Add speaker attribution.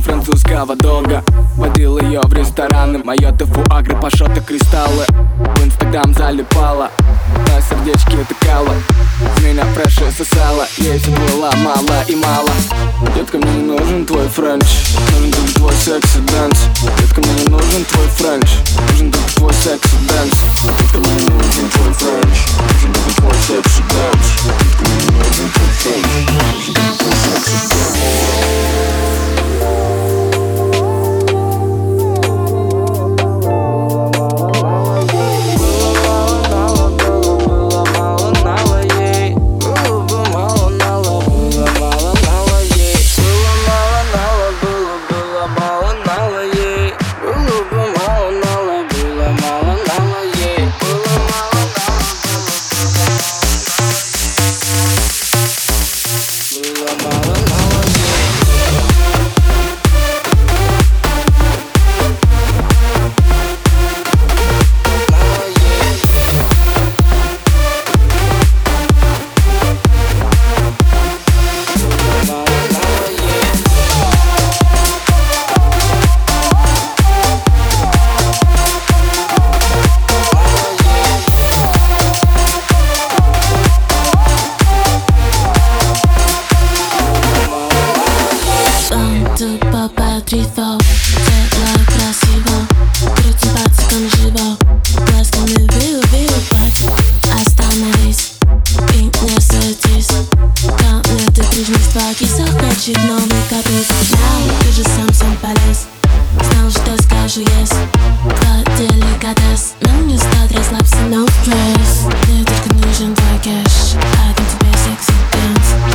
Speaker 1: французского дога Водил ее в рестораны. Мое фуагры, пашоты, кристаллы. В инстаграм залипала. На сердечке тыкала. Меня фреши сосала. Есть было мало и мало. Детка, мне не нужен твой френч. Нужен только твой sexy dance. Детка, мне не нужен твой френч. Нужен только твой sexy dance. Детка, мне не нужен
Speaker 2: Как и сахарчик, новый каприз Знал, ты же сам сам полез Знал, что скажу, yes. Два деликатес Нам не стать, расслабься, no stress. Мне только нужен твой кэш А там тебе секси dance